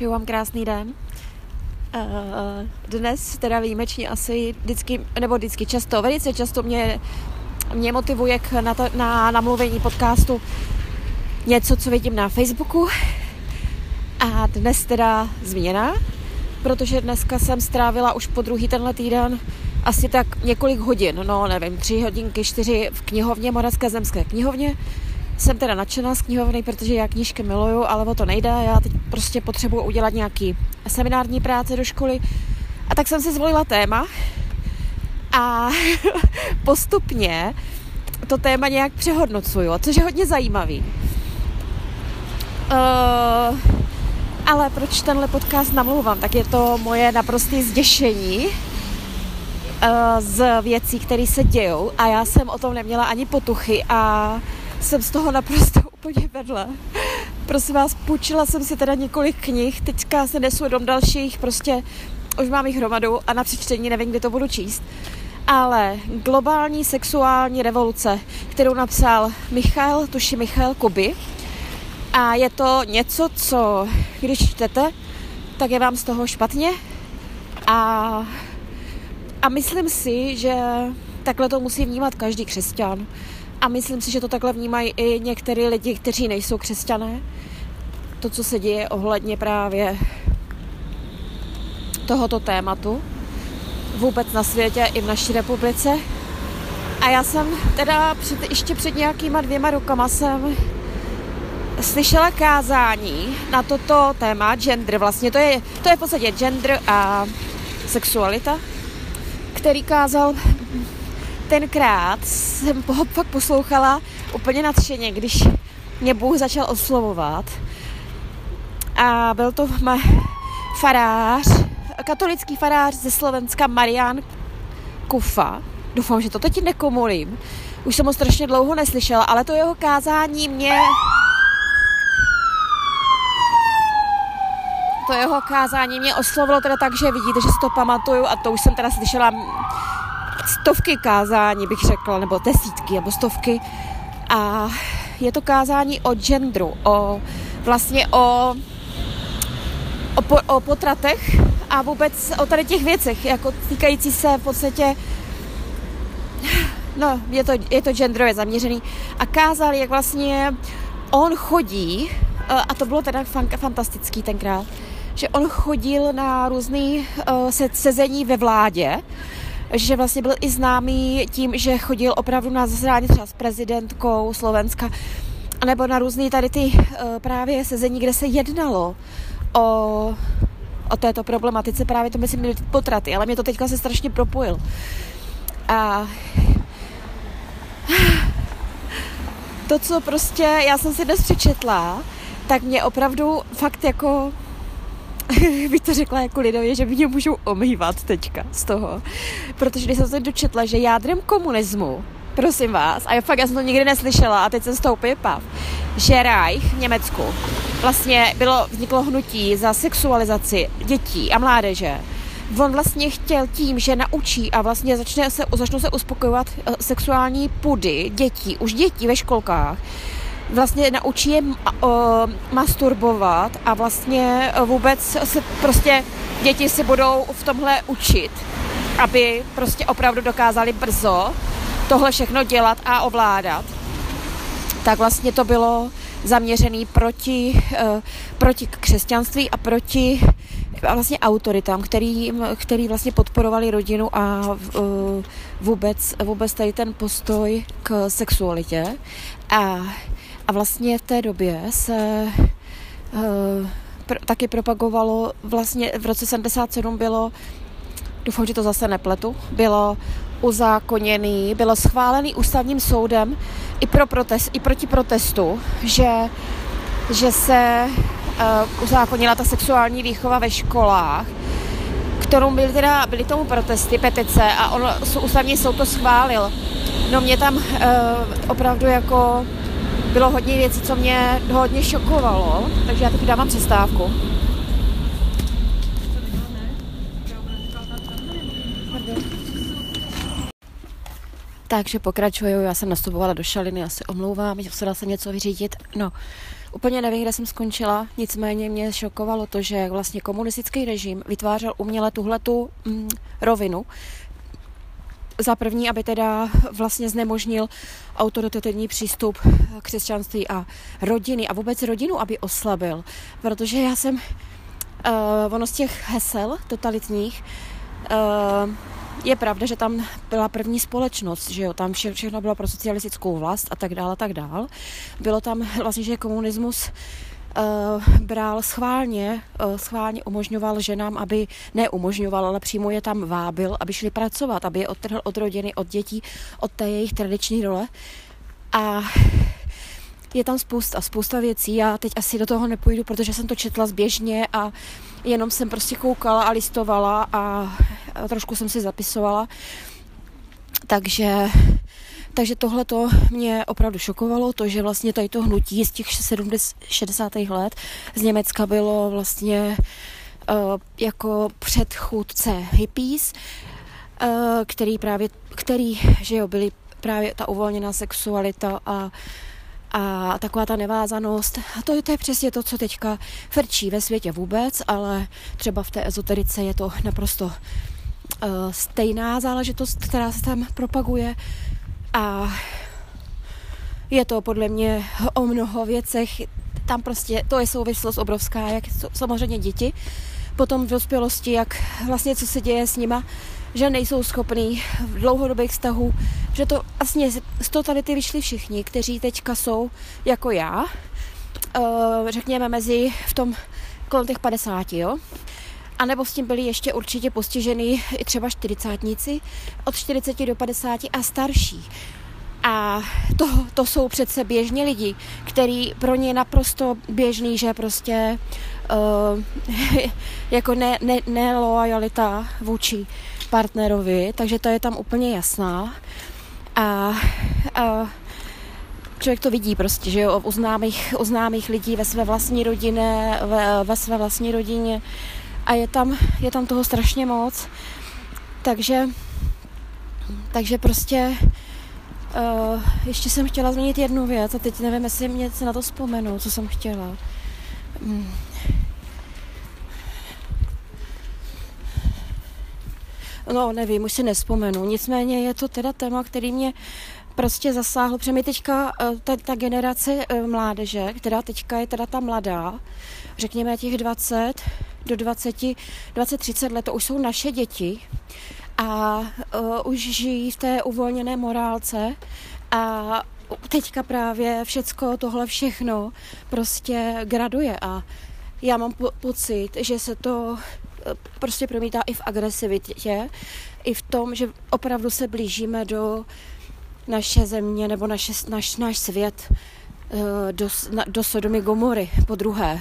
Přeju vám krásný den. Eh, dnes teda výjimečně asi vždycky, nebo vždycky často, velice často mě, mě motivuje k na, to, na namluvení podcastu něco, co vidím na Facebooku. A dnes teda změna, protože dneska jsem strávila už po druhý tenhle týden asi tak několik hodin, no nevím, tři hodinky, čtyři v knihovně, Moravské zemské knihovně jsem teda nadšená z knihovny, protože já knížky miluju, ale o to nejde. Já teď prostě potřebuji udělat nějaký seminární práce do školy. A tak jsem si zvolila téma a postupně to téma nějak přehodnocuju, což je hodně zajímavý. Uh, ale proč tenhle podcast namlouvám? Tak je to moje naprosté zděšení uh, z věcí, které se dějou a já jsem o tom neměla ani potuchy a jsem z toho naprosto úplně vedle. Prosím vás, půjčila jsem si teda několik knih, teďka se nesu do dalších, prostě už mám jich hromadu a na přečtení nevím, kdy to budu číst. Ale globální sexuální revoluce, kterou napsal Michal, tuši Michal Kuby. A je to něco, co když čtete, tak je vám z toho špatně. A, a myslím si, že takhle to musí vnímat každý křesťan. A myslím si, že to takhle vnímají i některý lidi, kteří nejsou křesťané. To, co se děje ohledně právě tohoto tématu vůbec na světě i v naší republice. A já jsem teda před, ještě před nějakýma dvěma rokama jsem slyšela kázání na toto téma gender. Vlastně to je, to je v podstatě gender a sexualita, který kázal tenkrát jsem ho pak poslouchala úplně nadšeně, když mě Bůh začal oslovovat. A byl to farář, katolický farář ze Slovenska Marian Kufa. Doufám, že to teď nekomolím. Už jsem ho strašně dlouho neslyšela, ale to jeho kázání mě... To jeho kázání mě oslovilo teda tak, že vidíte, že si to pamatuju a to už jsem teda slyšela stovky kázání, bych řekla, nebo desítky, nebo stovky. A je to kázání o genderu, o vlastně o, o, po, o potratech a vůbec o tady těch věcech, jako týkající se v podstatě no, je to, je to genderově zaměřený a kázal, jak vlastně on chodí, a to bylo teda fantastický tenkrát, že on chodil na různý uh, sezení ve vládě že vlastně byl i známý tím, že chodil opravdu na zasedání třeba s prezidentkou Slovenska, nebo na různé tady ty uh, právě sezení, kde se jednalo o, o této problematice, právě to myslím potraty, ale mě to teďka se strašně propojil. A to, co prostě já jsem si dnes přečetla, tak mě opravdu fakt jako bych to řekla jako lidově, že mě můžou omývat teďka z toho. Protože když jsem se dočetla, že jádrem komunismu, prosím vás, a já fakt já jsem to nikdy neslyšela a teď jsem stoupil pav, že Reich v Německu vlastně bylo, vzniklo hnutí za sexualizaci dětí a mládeže. On vlastně chtěl tím, že naučí a vlastně začne se, začnou se uspokojovat eh, sexuální pudy dětí, už dětí ve školkách, vlastně naučí je masturbovat a vlastně vůbec se prostě děti si budou v tomhle učit, aby prostě opravdu dokázali brzo tohle všechno dělat a ovládat. Tak vlastně to bylo zaměřený proti, uh, proti křesťanství a proti vlastně autoritám, který, který vlastně podporovali rodinu a vůbec, vůbec tady ten postoj k sexualitě. A a vlastně v té době se uh, pr- taky propagovalo, vlastně v roce 77 bylo, doufám, že to zase nepletu, bylo uzákoněný, bylo schválený ústavním soudem i, pro protest, i proti protestu, že, že se uh, uzákonila ta sexuální výchova ve školách, kterou byly, teda, byly tomu protesty, petice a on, ústavní soud to schválil. No mě tam uh, opravdu jako bylo hodně věcí, co mě hodně šokovalo, takže já teď dávám přestávku. Takže pokračuju, já jsem nastupovala do šaliny, já se omlouvám, musela se něco vyřídit. No, úplně nevím, kde jsem skončila, nicméně mě šokovalo to, že vlastně komunistický režim vytvářel uměle tuhletu mm, rovinu, za první, aby teda vlastně znemožnil autoritativní přístup křesťanství a rodiny a vůbec rodinu, aby oslabil. Protože já jsem, uh, ono z těch hesel totalitních, uh, je pravda, že tam byla první společnost, že jo, tam vše, všechno bylo pro socialistickou vlast a tak dále, a tak dále. Bylo tam vlastně, že komunismus uh, bral schválně, uh, schválně umožňoval ženám, aby neumožňoval, ale přímo je tam vábil, aby šli pracovat, aby je odtrhl od rodiny, od dětí, od té jejich tradiční role. A je tam spousta, spousta věcí. Já teď asi do toho nepůjdu, protože jsem to četla zběžně a jenom jsem prostě koukala a listovala a, a trošku jsem si zapisovala. Takže takže tohle to mě opravdu šokovalo, to, že vlastně tady to hnutí z těch 70, 60. let z Německa bylo vlastně uh, jako předchůdce hippies, uh, který právě, který, že jo, byli právě ta uvolněná sexualita a a taková ta nevázanost, a to, to je přesně to, co teďka frčí ve světě vůbec, ale třeba v té ezoterice je to naprosto uh, stejná záležitost, která se tam propaguje a je to podle mě o mnoho věcech, tam prostě to je souvislost obrovská, jak samozřejmě děti, potom v dospělosti, jak vlastně co se děje s nima, že nejsou schopní v dlouhodobých vztahů, že to vlastně z totality vyšli všichni, kteří teďka jsou jako já, uh, řekněme mezi v tom kolem těch 50, jo. A nebo s tím byli ještě určitě postižený i třeba čtyřicátníci od 40 do 50 a starší. A to, to jsou přece běžní lidi, který pro ně je naprosto běžný, že prostě uh, jako ne, ne, nelojalita vůči partnerovi, takže to je tam úplně jasná. A, a člověk to vidí prostě, že jo, u známých, u známých lidí ve své vlastní rodině, ve, ve své vlastní rodině a je tam, je tam toho strašně moc. Takže, takže prostě uh, ještě jsem chtěla změnit jednu věc a teď nevím, jestli mě se na to vzpomenu, co jsem chtěla. Hmm. No, nevím, už si nespomenu. Nicméně je to teda téma, který mě prostě zasáhl, protože my teďka, eh, ta, ta generace eh, mládeže, která teďka je teda ta mladá, řekněme těch 20 do 20, 20-30 let, to už jsou naše děti a uh, už žijí v té uvolněné morálce a teďka právě všecko tohle všechno prostě graduje a já mám po- pocit, že se to prostě promítá i v agresivitě, i v tom, že opravdu se blížíme do naše země nebo naše, naš, náš svět eh, do, do Sodomy Gomory po druhé.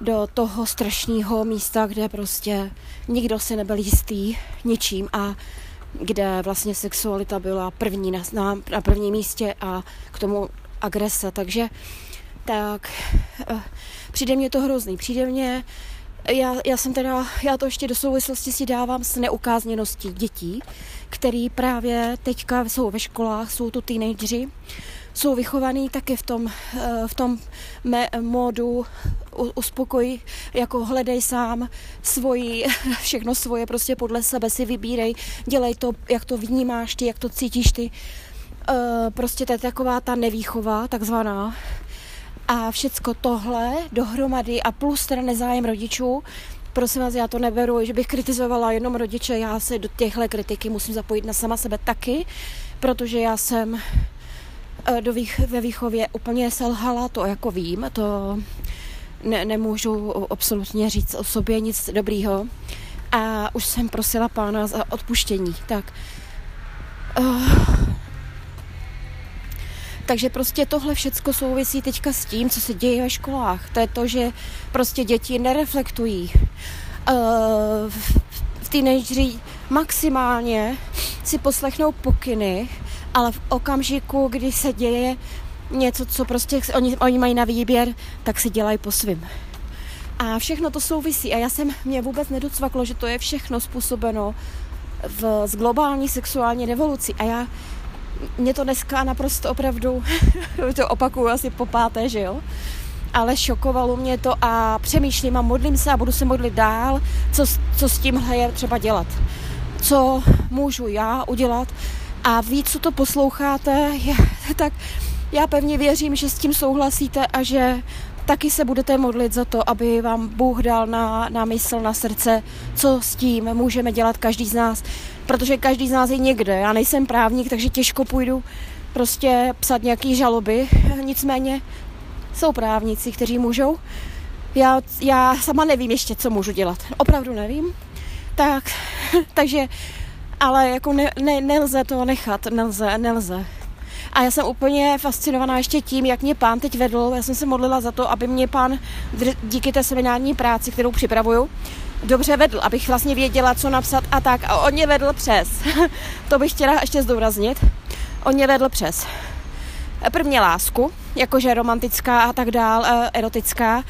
Do toho strašného místa, kde prostě nikdo si nebyl jistý ničím a kde vlastně sexualita byla první na, na, na prvním místě a k tomu agrese. Takže tak eh, přijde mě to hrozný. Přijde mně, já, já jsem teda, já to ještě do souvislosti si dávám s neukázněností dětí, který právě teďka jsou ve školách, jsou to teenageři, jsou vychovaný taky v tom, eh, v tom mé, módu uspokoj, jako hledej sám svoji, všechno svoje prostě podle sebe si vybírej, dělej to, jak to vnímáš ty, jak to cítíš ty. Eh, prostě to je taková ta nevýchova, takzvaná, a všecko tohle dohromady a plus teda nezájem rodičů, prosím vás, já to neberu, že bych kritizovala jenom rodiče, já se do těchto kritiky musím zapojit na sama sebe taky, protože já jsem eh, do vých, ve výchově úplně selhala, to jako vím, to ne, nemůžu absolutně říct o sobě nic dobrýho. A už jsem prosila pána za odpuštění. Tak uh, takže prostě tohle všecko souvisí teďka s tím, co se děje ve školách. To je to, že prostě děti nereflektují. Uh, v teenageři maximálně si poslechnou pokyny, ale v okamžiku, kdy se děje něco, co prostě oni, oni mají na výběr, tak si dělají po svým. A všechno to souvisí. A já jsem, mě vůbec nedocvaklo, že to je všechno způsobeno v, z globální sexuální revoluci. A já mě to dneska naprosto opravdu, to opakuju asi po páté, že jo, ale šokovalo mě to a přemýšlím a modlím se a budu se modlit dál, co, co s tímhle je třeba dělat. Co můžu já udělat a víc, co to posloucháte, je, tak já pevně věřím, že s tím souhlasíte a že taky se budete modlit za to, aby vám Bůh dal na, na mysl, na srdce, co s tím můžeme dělat každý z nás. Protože každý z nás je někde. Já nejsem právník, takže těžko půjdu prostě psat nějaký žaloby. Nicméně jsou právníci, kteří můžou. Já, já sama nevím ještě, co můžu dělat. Opravdu nevím. Tak, takže, ale jako ne, ne, nelze to nechat, nelze, nelze. A já jsem úplně fascinovaná ještě tím, jak mě pán teď vedl. Já jsem se modlila za to, aby mě pán díky té seminární práci, kterou připravuju, dobře vedl, abych vlastně věděla, co napsat a tak. A on mě vedl přes. to bych chtěla ještě zdůraznit. On mě vedl přes. Prvně lásku, jakože romantická a tak dál, eh, erotická.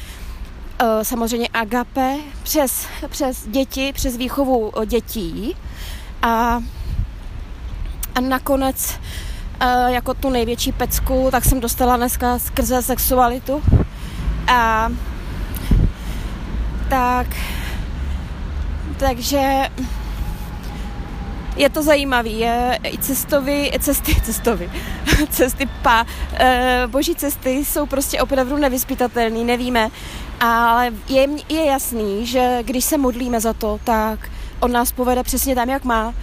Eh, samozřejmě agape, přes, přes děti, přes výchovu dětí. A, a nakonec jako tu největší pecku, tak jsem dostala dneska skrze sexualitu. A tak, takže je to zajímavé, je i cestovy, cesty, cestovy, cesty pa, e, boží cesty jsou prostě opravdu nevyspytatelné, nevíme, ale je, je jasný, že když se modlíme za to, tak on nás povede přesně tam, jak má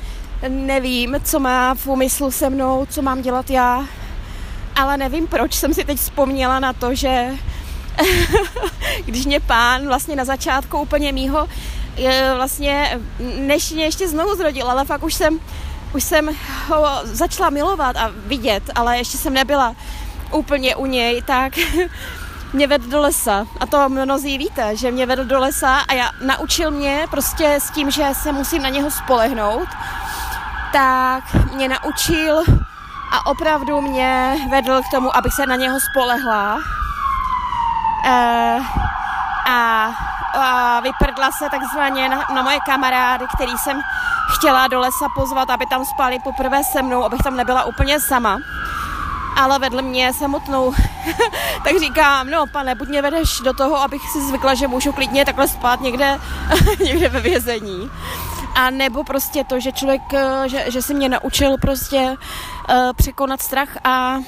nevím, co má v úmyslu se mnou, co mám dělat já, ale nevím, proč jsem si teď vzpomněla na to, že když mě pán vlastně na začátku úplně mýho vlastně, než mě ještě znovu zrodil, ale fakt už jsem, už jsem ho začala milovat a vidět, ale ještě jsem nebyla úplně u něj, tak mě vedl do lesa. A to mnozí víte, že mě vedl do lesa a já, naučil mě prostě s tím, že se musím na něho spolehnout tak mě naučil a opravdu mě vedl k tomu, abych se na něho spolehla. E, a, a vyprdla se takzvaně na, na moje kamarády, který jsem chtěla do lesa pozvat, aby tam spali poprvé se mnou, abych tam nebyla úplně sama. Ale vedl mě samotnou, tak říkám, no pane, buď mě vedeš do toho, abych si zvykla, že můžu klidně takhle spát někde, někde ve vězení a nebo prostě to, že člověk, eh, že, že si mě naučil prostě uh, překonat strach a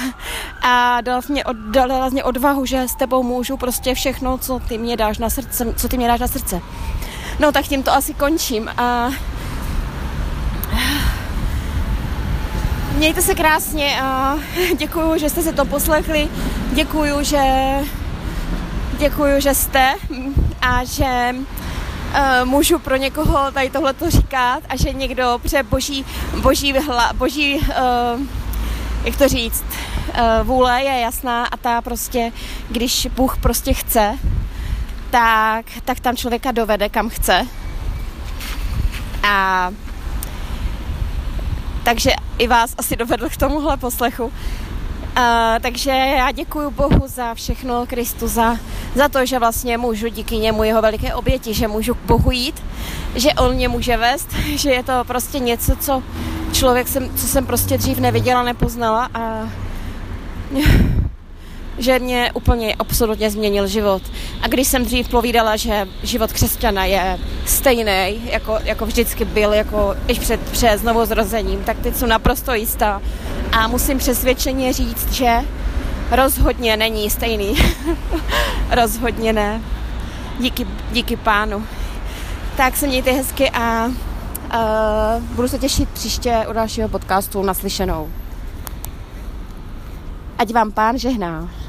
a dal mě, dal mě odvahu, že s tebou můžu prostě všechno, co ty mě dáš na srdce, co ty mě dáš na srdce. No tak tím to asi končím a mějte se krásně a děkuju, že jste se to poslechli, děkuju, že děkuju, že jste a že uh, můžu pro někoho tady tohle to říkat a že někdo pře boží, boží, hla, boží uh, jak to říct, uh, vůle je jasná a ta prostě, když Bůh prostě chce, tak, tak tam člověka dovede, kam chce. A takže i vás asi dovedl k tomuhle poslechu. Uh, takže já děkuji Bohu za všechno, Kristu, za, za to, že vlastně můžu díky němu jeho veliké oběti, že můžu k Bohu jít, že on mě může vést, že je to prostě něco, co člověk jsem, co jsem prostě dřív neviděla, nepoznala a že mě úplně absolutně změnil život. A když jsem dřív povídala, že život křesťana je stejný, jako, jako vždycky byl, jako i před, před znovu zrozením, tak teď jsem naprosto jistá. A musím přesvědčeně říct, že rozhodně není stejný. rozhodně ne. Díky, díky pánu. Tak se mějte hezky a uh, budu se těšit příště u dalšího podcastu naslyšenou. Ať vám pán žehná.